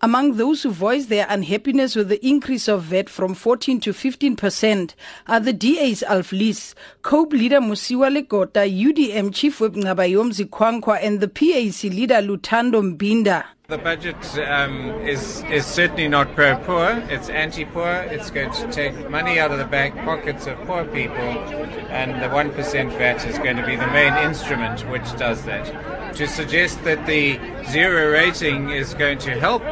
Among those who voiced their unhappiness with the increase of VAT from 14 to 15% are the DA's Alf Lees, COPE leader Mosiuoa Lekota, UDM Chief Whip Nqabayomzi Kwankwa, and the PAC leader Luthando Mbinda. The budget um, is is certainly not pro-poor. It's anti-poor. It's going to take money out of the back pockets of poor people, and the one percent VAT is going to be the main instrument which does that. To suggest that the zero rating is going to help,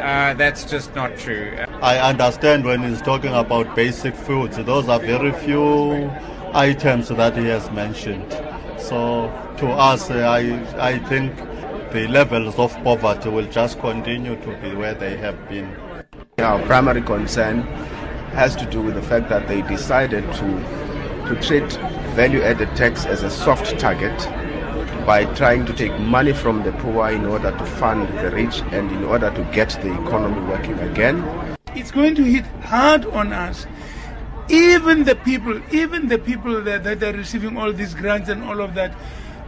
uh, that's just not true. I understand when he's talking about basic foods. Those are very few items that he has mentioned. So to us, I I think the levels of poverty will just continue to be where they have been. Our primary concern has to do with the fact that they decided to, to treat value added tax as a soft target by trying to take money from the poor in order to fund the rich and in order to get the economy working again. It's going to hit hard on us. Even the people, even the people that, that are receiving all these grants and all of that,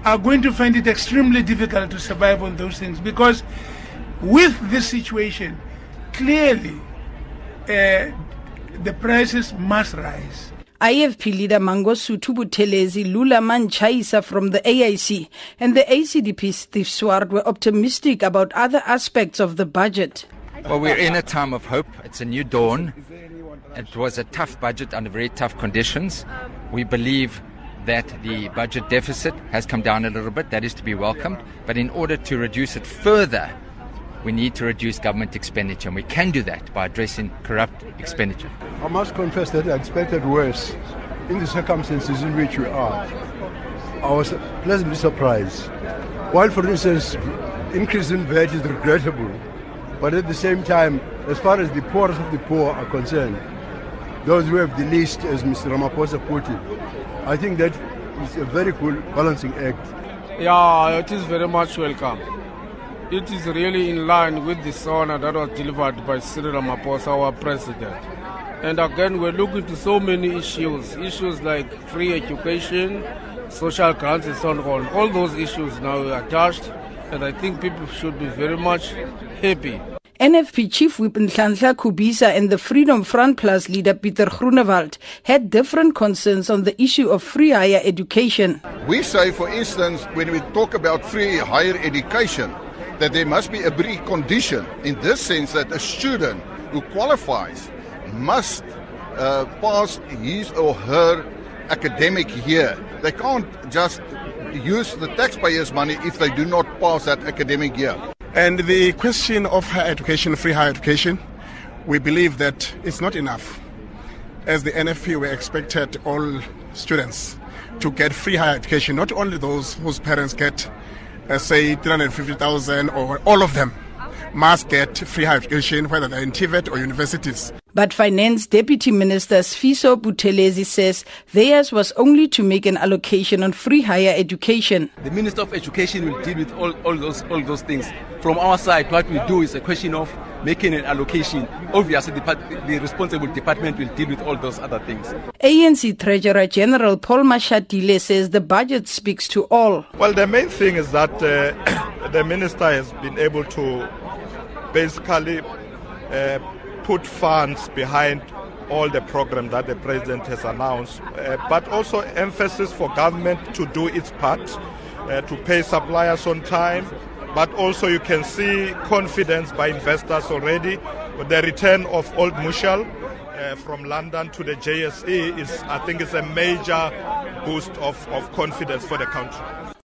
are going to find it extremely difficult to survive on those things because with this situation, clearly uh, the prices must rise. IFP leader Mangosuthu Buthelezi, Lulama Ntshayisa from the AIC, and the ACDP Steve Swart were optimistic about other aspects of the budget. Well, we're in a time of hope. It's a new dawn. It was a tough budget under very tough conditions. We believe that the budget deficit has come down a little bit. That is to be welcomed. But in order to reduce it further, we need to reduce government expenditure. And we can do that by addressing corrupt expenditure. I must confess that I expected worse in the circumstances in which we are. I was pleasantly surprised. While, for instance, increase in VAT is regrettable, but at the same time, as far as the poorest of the poor are concerned, those who have the least, as Mr. Ramaphosa put it, I think that is a very cool balancing act. Yeah, it is very much welcome. It is really in line with the SONA that was delivered by Cyril Ramaphosa, our president. And again, we're looking to so many issues, issues like free education, social grants, and so on. All those issues now are touched, and I think people should be very much happy. NFP Chief Whip Nhlanhla Khubisa and the Freedom Front Plus leader Peter Groenewald had different concerns on the issue of free higher education. We say, for instance, when we talk about free higher education, that there must be a precondition in this sense that a student who qualifies must uh, pass his or her academic year. They can't just use the taxpayers' money if they do not pass that academic year. And the question of higher education, free higher education, we believe that it's not enough. As the NFP, we expected all students to get free higher education, not only those whose parents get, uh, say, 350,000 or all of them must get free education, whether they're in TVET or universities. But Finance Deputy Minister Sfiso Buthelezi says theirs was only to make an allocation on free higher education. The Minister of Education will deal with all, all, those, all those things. From our side, what we do is a question of making an allocation. Obviously, the, the responsible department will deal with all those other things. ANC Treasurer General Paul Mashatile says the budget speaks to all. Well, the main thing is that uh, the minister has been able to basically uh, put funds behind all the programs that the president has announced, uh, but also emphasis for government to do its part, uh, to pay suppliers on time. But also, you can see confidence by investors already. The return of Old Mutual uh, from London to the JSE is, I think, is a major boost of, of confidence for the country.